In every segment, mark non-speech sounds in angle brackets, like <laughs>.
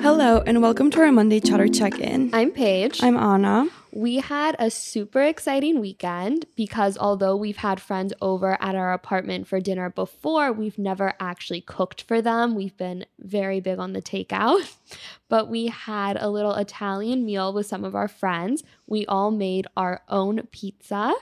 Hello, and welcome to our Monday Chatter Check In. I'm Paige. I'm Anna. we had a super exciting weekend because although we've had friends over at our apartment for dinner before, we've never actually cooked for them. We've been very big on the takeout, <laughs> but we had a little Italian meal with some of our friends. We all made our own pizza,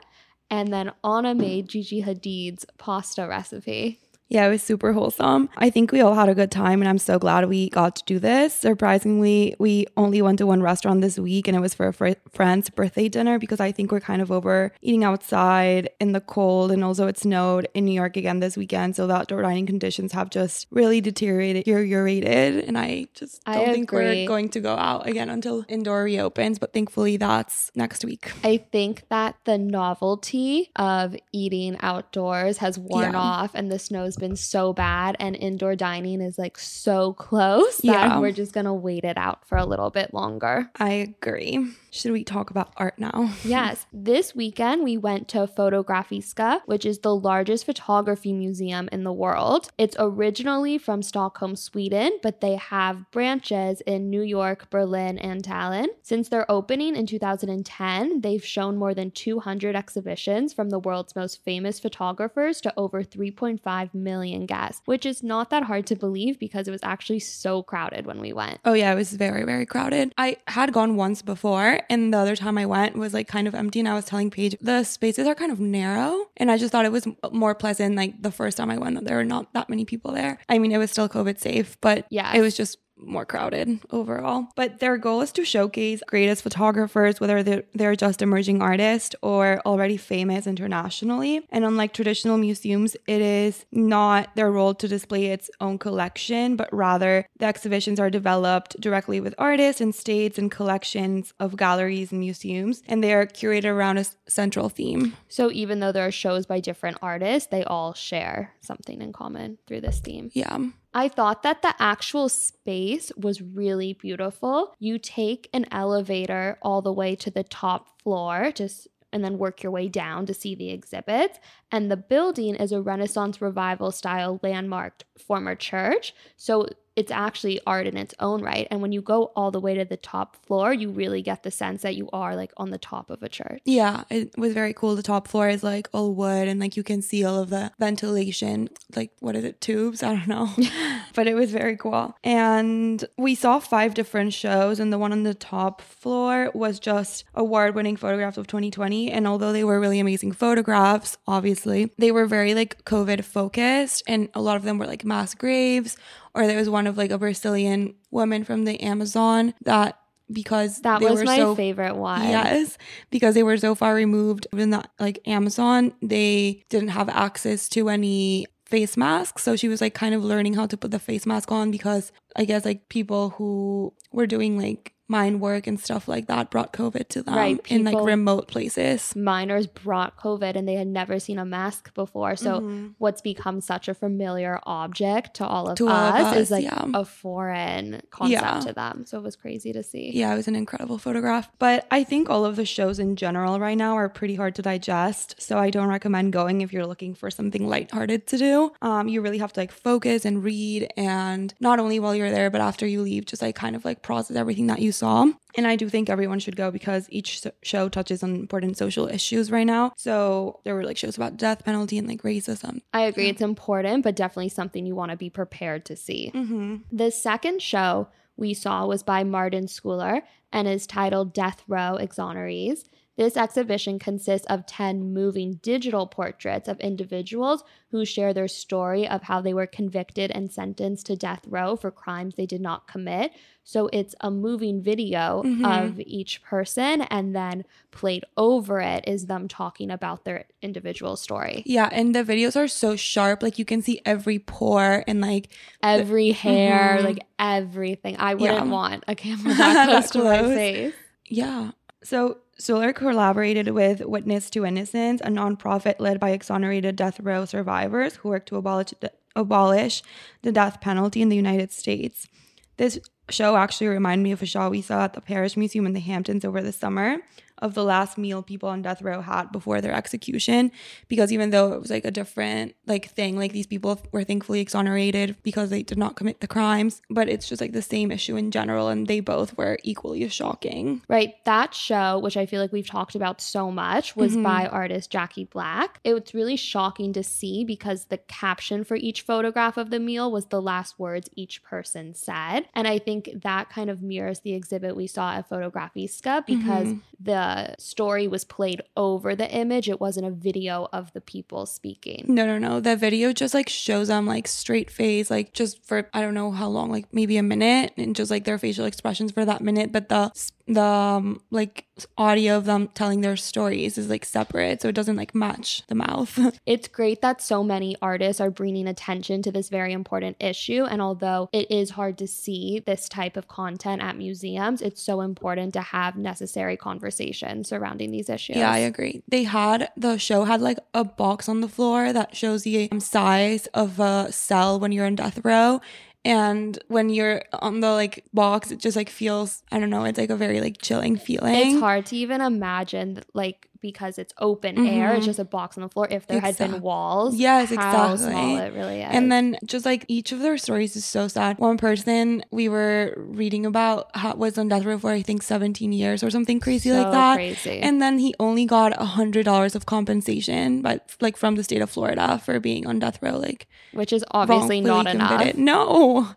and then Anna made Gigi Hadid's pasta recipe. Yeah, it was super wholesome. I think we all had a good time, and I'm so glad we got to do this. Surprisingly, we only went to one restaurant this week, and it was for a fr- friend's birthday dinner because I think we're kind of over eating outside in the cold, and also it snowed in New York again this weekend, so the outdoor dining conditions have just really deteriorated, deteriorated, and I just I don't think agree. we're going to go out again until indoor reopens. But thankfully, that's next week. I think that the novelty of eating outdoors has worn Yeah. off and the snow's been so bad and indoor dining is like so <laughs> close that Yeah. we're just going to wait it out for a little bit longer. I agree. Should we talk about art now? <laughs> Yes, this weekend we went to Fotografiska, which is the largest photography museum in the world. It's originally from Stockholm, Sweden, but they have branches in New York, Berlin, and Tallinn. Since their opening in 2010, they've shown more than 200 exhibitions from the world's most famous photographers to over 3.5 million guests, which is not that hard to believe because it was actually so crowded when we went. Oh yeah, it was very very crowded. I had gone once before, and the other time I went was like kind of empty. And I was telling Paige the spaces are kind of narrow, and I just thought it was more pleasant. Like the first time I went, there were not that many people there. I mean, it was still COVID safe, but yeah, it was just more crowded overall. But their goal is to showcase greatest photographers, whether they're, they're just emerging artists or already famous internationally. And unlike traditional museums, it is not their role to display its own collection, but rather the exhibitions are developed directly with artists and states and collections of galleries and museums, and they are curated around a s- central theme. So even though there are shows by different artists, they all share something in common through this theme. Yeah. I thought that the actual space was really beautiful. You take an elevator all the way to the top floor just and then work your way down to see the exhibits. And the building is a Renaissance revival style landmarked former church. So it's actually art in its own right. And when you go all the way to the top floor, you really get the sense that you are like on the top of a church. Yeah, it was very cool. The top floor is like all wood and like you can see all of the ventilation, like what is it, tubes? I don't know. <laughs> but it was very cool. And we saw five different shows, and the one on the top floor was just award winning photographs of 2020. And although they were really amazing photographs, obviously, they were very like COVID focused, and a lot of them were like mass graves. Or there was one of like a Brazilian woman from the Amazon that because That was my so favorite one. Yes, because they were so far removed in the like Amazon, they didn't have access to any face masks. So she was like kind of learning how to put the face mask on because I guess like people who were doing like mine work and stuff like that brought COVID to them Right, in like remote places. miners brought COVID and they had never seen a mask before. So Mhm. what's become such a familiar object to all of, To all us, of us, is like yeah. a foreign concept Yeah. to them. So it was crazy to see. Yeah, it was an incredible photograph. But I think all of the shows in general right now are pretty hard to digest. So I don't recommend going if you're looking for something lighthearted to do. Um, you really have to like focus and read, and not only while you're there, but after you leave, just like kind of like process everything that you saw. And I do think everyone should go because each show touches on important social issues right now. So there were like shows about death penalty and like racism. I agree. It's important, but definitely something you want to be prepared to see. Mm-hmm. The second show we saw was by Martin Schoeller and is titled Death Row Exonerees. This exhibition consists of 10 moving digital portraits of individuals who share their story of how they were convicted and sentenced to death row for crimes they did not commit. So it's a moving video Mhm. of each person, and then played over it is them talking about their individual story. Yeah, and the videos are so sharp. Like you can see every pore and like Every hair, Mhm. like everything. I wouldn't Yeah. want a camera <laughs> that close to my face. Yeah. So Schoeller collaborated with Witness to Innocence, a nonprofit led by exonerated death row survivors who work to abolish abolish the death penalty in the United States. This show actually reminded me of a show we saw at the Parrish Museum in the Hamptons over the summer, of the last meal people on death row had before their execution. Because even though it was like a different like thing, like these people were thankfully exonerated because they did not commit the crimes, but it's just like the same issue in general, and they both were equally shocking. Right. That show, which I feel like we've talked about so much, was Mhm. by artist Jackie Black. It was really shocking to see because the caption for each photograph of the meal was the last words each person said. And I think that kind of mirrors the exhibit we saw at Fotografiska because Mhm. the story was played over the image. It wasn't a video of the people speaking. No, no, no. The video just like shows them like straight face, like just for I don't know how long, like maybe a minute, and just like their facial expressions for that minute. But the the um, like audio of them telling their stories is like separate, so it doesn't like match the mouth. <laughs> It's great that so many artists are bringing attention to this very important issue. And although it is hard to see this type of content at museums, it's so important to have necessary conversations surrounding these issues. Yeah, I agree. They had the show had like a box on the floor that shows the um, size of a cell when you're in death row. And when you're on the like box, it just like feels I don't know, it's like a very like chilling feeling. It's hard to even imagine, like, because it's open air, it's Mhm. just a box on the floor. If there had been walls, Yes, how exactly. small it really is. And then just like each of their stories is so sad. One person we were reading about how, was on death row for I think 17 years or something crazy so like that. Crazy. And then he only got a hundred dollars of compensation, but like from the state of Florida for being on death row, like which is obviously not enough. No,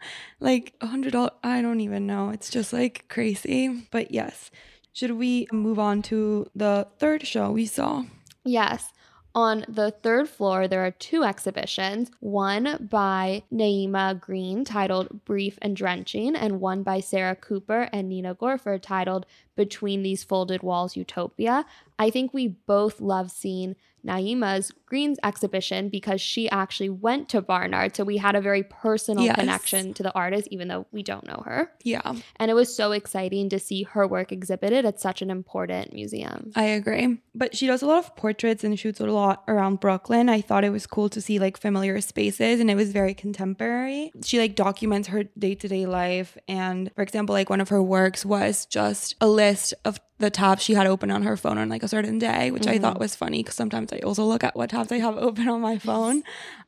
like a hundred dollars. I don't even know. It's just like crazy. But yes, should we move on to the third show we saw? Yes. On the third floor, there are two exhibitions one by Naima Green titled Brief and Drenching, and one by Sarah Cooper and Nina Gorfer titled Between These Folded Walls Utopia. I think we both love seeing Naima's Green's exhibition because she actually went to Barnard. So we had a very personal Yes. connection to the artist, even though we don't know her. Yeah, And it was so exciting to see her work exhibited at such an important museum. I agree. But she does a lot of portraits and shoots a lot around Brooklyn. I thought it was cool to see like familiar spaces and it was very contemporary. She like documents her day to day life. And for example, like one of her works was just a list of the tabs she had open on her phone on like a certain day, which I Mhm. thought was funny because sometimes I also look at what I have <laughs> open on my phone.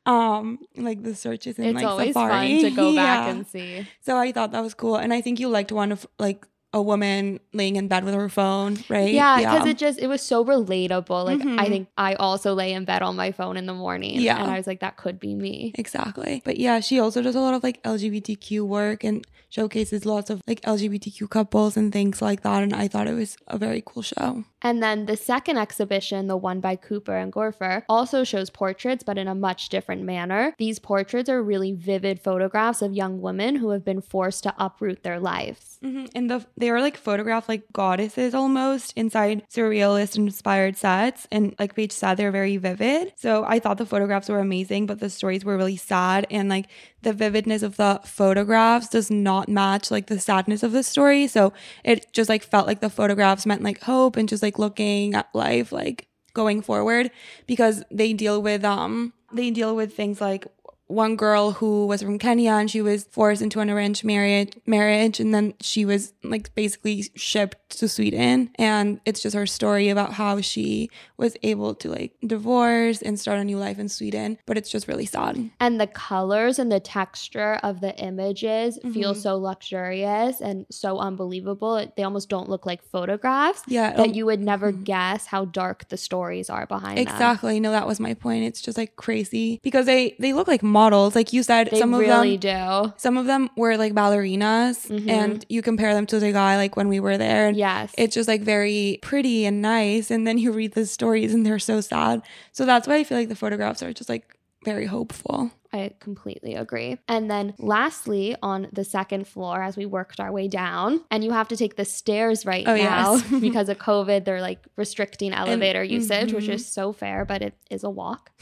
Um, like the searches in It's like always Safari. fun to go <laughs> back Yeah. and see. So I thought that was cool. And I think you liked one of like a woman laying in bed with her phone, right? Yeah, because it just it was so relatable. Like I Mhm. think I also lay in bed on my phone in the morning. Yeah. And I was like, that could be me. Exactly. But yeah, she also does a lot of like LGBTQ work and showcases lots of like LGBTQ couples and things like that. And I thought it was a very cool show. And then the second exhibition, the one by Cooper and Gorfer, also shows portraits, but in a much different manner. These portraits are really vivid photographs of young women who have been forced to uproot their lives. Mm-hmm. And the they were like photographed like goddesses almost inside surrealist inspired sets. And like Paige said, they're very vivid. So I thought the photographs were amazing, but the stories were really sad. And like the vividness of the photographs does not match like the sadness of the story. So it just like felt like the photographs meant like hope and just like looking at life like going forward because they deal with um they deal with things like one girl who was from Kenya and she was forced into an arranged marriage marriage and then she was like basically shipped to Sweden and it's just her story about how she was able to like divorce and start a new life in Sweden but it's just really sad. And the colors and the texture of the images feel Mhm. so luxurious and so unbelievable. They almost don't look like photographs. Yeah, That you would never mhm. guess how dark the stories are behind them. Exactly. No, that was my point. It's just like crazy because they they look like models. Like you said, They some of really them do. some of them were like ballerinas Mhm. and you compare them to the guy like when we were there and Yes. it's just like very pretty and nice and then you read the stories and they're so sad so that's why i feel like the photographs are just like very hopeful I completely agree. And then lastly, on the second floor, as we worked our way down, and you have to take the stairs right Oh, now yes. <laughs> because of COVID, they're like restricting <laughs> elevator usage, which mhm. is so fair, but it is a walk. <laughs>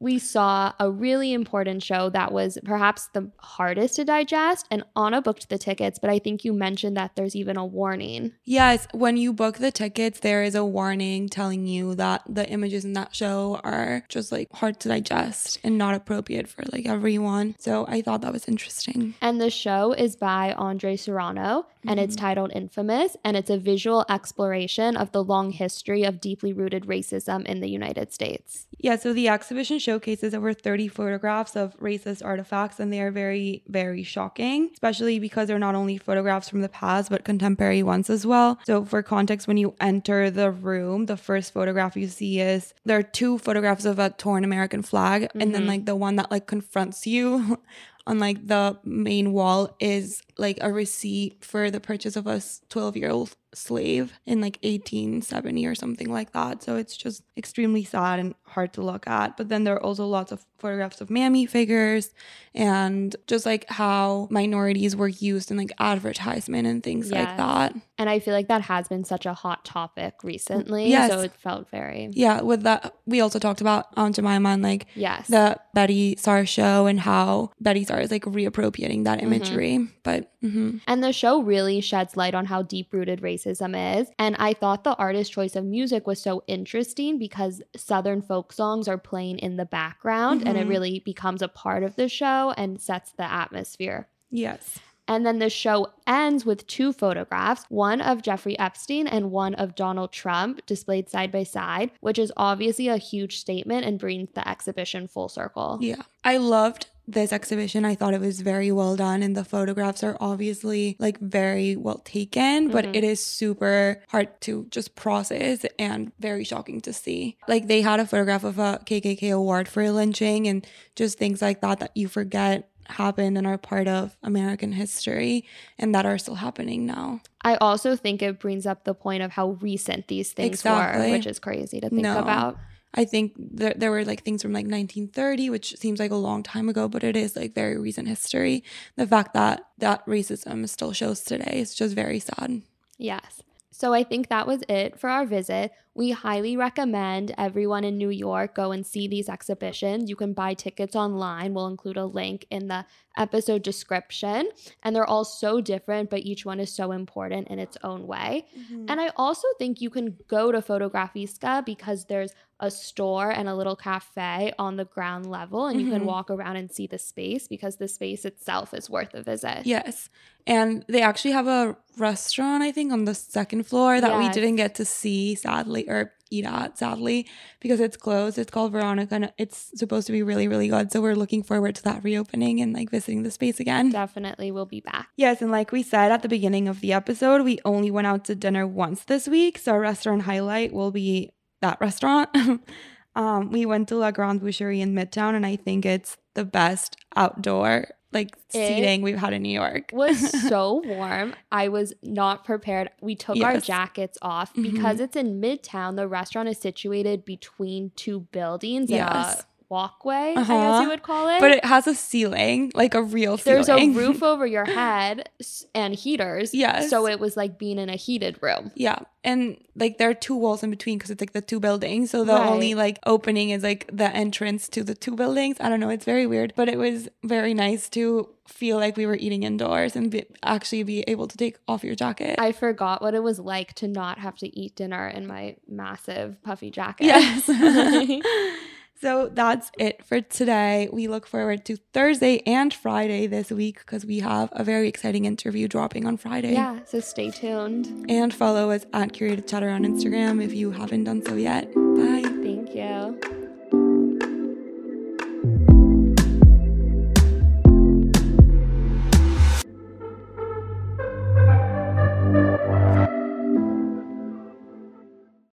we saw a really important show that was perhaps the hardest to digest. And Anna booked the tickets, but I think you mentioned that there's even a warning. yes when you book the tickets there is a warning telling you that the images in that show are just like hard to digest and not appropriate for like everyone so i thought that was interesting And the show is by Andre Serrano. And it's mm-hmm. titled Infamous, and it's a visual exploration of the long history of deeply rooted racism in the United States. Yeah, so the exhibition showcases over 30 photographs of racist artifacts, and they are very, very shocking, especially because they're not only photographs from the past, but contemporary ones as well. So, for context, when you enter the room, the first photograph you see is there are two photographs of a torn American flag, and then mm-hmm. like the one that like confronts you <laughs> on like the main wall is like a receipt for the purchase of a 12 year old slave in like 1870 or something like that. So it's just extremely sad and hard to look at. But then there are also lots of photographs of mammy figures and just like how minorities were used in like advertisement and things like that. And I feel like that has been such a hot topic recently. Yes. So it felt very, Yeah, with that, we also talked about Aunt Jemima and like yes. the Betye Saar show and how Betye Saar is like reappropriating that mm-hmm. imagery. But mhm. And the show really sheds light on how deep rooted racism is. And I thought the artist's choice of music was so interesting because Southern folk songs are playing in the background and it Mhm. really becomes a part of the show and sets the atmosphere. yes. And then the show ends with two photographs, one of Jeffrey Epstein and one of Donald Trump displayed side by side, which is obviously a huge statement and brings the exhibition full circle. Yeah. I loved this exhibition. I thought it was very well done and the photographs are obviously like very well taken, but Mhm. it is super hard to just process and very shocking to see. Like they had a photograph of a KKK award for lynching and just things like that that you forget happened and are part of American history and that are still happening now. I also think it brings up the point of how recent these things Exactly. were, which is crazy to think No. about. I think there, there were like things from like 1930, which seems like a long time ago, but it is like very recent history. The fact that that racism still shows today is just very sad. Yes. So I think that was it for our visit. We highly recommend everyone in New York go and see these exhibitions. You can buy tickets online. We'll include a link in the episode description. And they're all so different, but each one is so important in its own way. And I also think you can go to Fotografiska because there's a store and a little cafe on the ground level, and you can Mhm. walk around and see the space because the space itself is worth a visit. Yes. And they actually have a restaurant, I think, on the second floor that we didn't get to see, sadly, or eat at, sadly, because it's closed. It's called Veronika and it's supposed to be really, really good. So we're looking forward to that reopening and like visiting the space again. Definitely we'll be back. Yes, and like we said at the beginning of the episode, we only went out to dinner once this week. So our restaurant highlight will be that restaurant. <laughs> um, we went to La Grande Boucherie in Midtown, and I think it's the best outdoor like It seating we've had in New York. <laughs> was <laughs> so warm. I was not prepared. We took our jackets off Mhm. because it's in Midtown. The restaurant is situated between two buildings Yes. and a walkway, I guess Uh-huh. you would call it. but it has a ceiling, like a real ceiling. There's a roof <laughs> over your head and heaters. Yes. So it was like being in a heated room. yeah, and like there are two walls in between because it's like the two buildings. So the Right. only like opening is like the entrance to the two buildings. I don't know, it's very weird, but it was very nice to feel like we were eating indoors and be, actually be able to take off your jacket. I forgot what it was like to not have to eat dinner in my massive puffy jacket. Yes. <laughs> <laughs> so that's it for today. We look forward to Thursday and Friday this week because we have a very exciting interview dropping on Friday. yeah. So stay tuned. And follow us at Curated Chatter on Instagram if you haven't done so yet. Bye. Thank you.